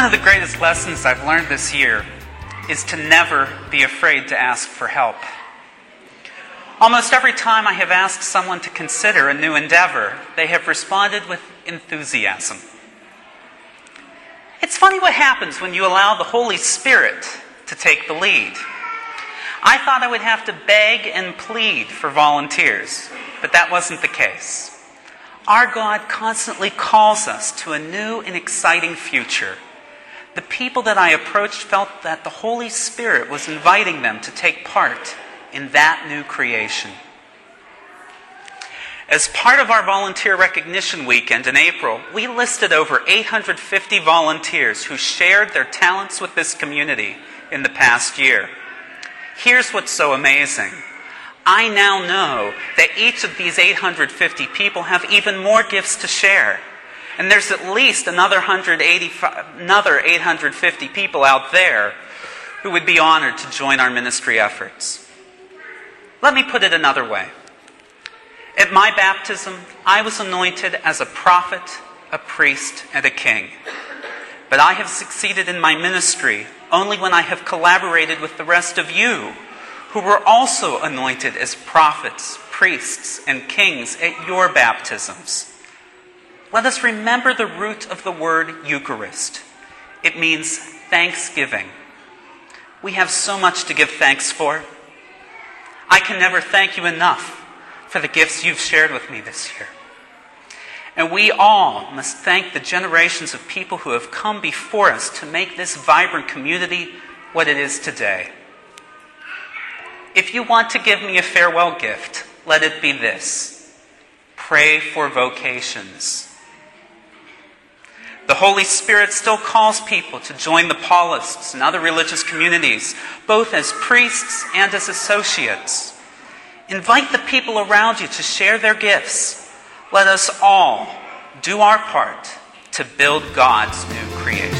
One of the greatest lessons I've learned this year is to never be afraid to ask for help. Almost every time I have asked someone to consider a new endeavor, they have responded with enthusiasm. It's funny what happens when you allow the Holy Spirit to take the lead. I thought I would have to beg and plead for volunteers, but that wasn't the case. Our God constantly calls us to a new and exciting future the people that I approached felt that the Holy Spirit was inviting them to take part in that new creation. As part of our volunteer recognition weekend in April, we listed over 850 volunteers who shared their talents with this community in the past year. Here's what's so amazing. I now know that each of these 850 people have even more gifts to share. And there's at least another, another 850 people out there who would be honored to join our ministry efforts. Let me put it another way. At my baptism, I was anointed as a prophet, a priest, and a king. But I have succeeded in my ministry only when I have collaborated with the rest of you, who were also anointed as prophets, priests, and kings at your baptisms. Let us remember the root of the word Eucharist. It means thanksgiving. We have so much to give thanks for. I can never thank you enough for the gifts you've shared with me this year. And we all must thank the generations of people who have come before us to make this vibrant community what it is today. If you want to give me a farewell gift, let it be this pray for vocations. The Holy Spirit still calls people to join the Paulists and other religious communities, both as priests and as associates. Invite the people around you to share their gifts. Let us all do our part to build God's new creation.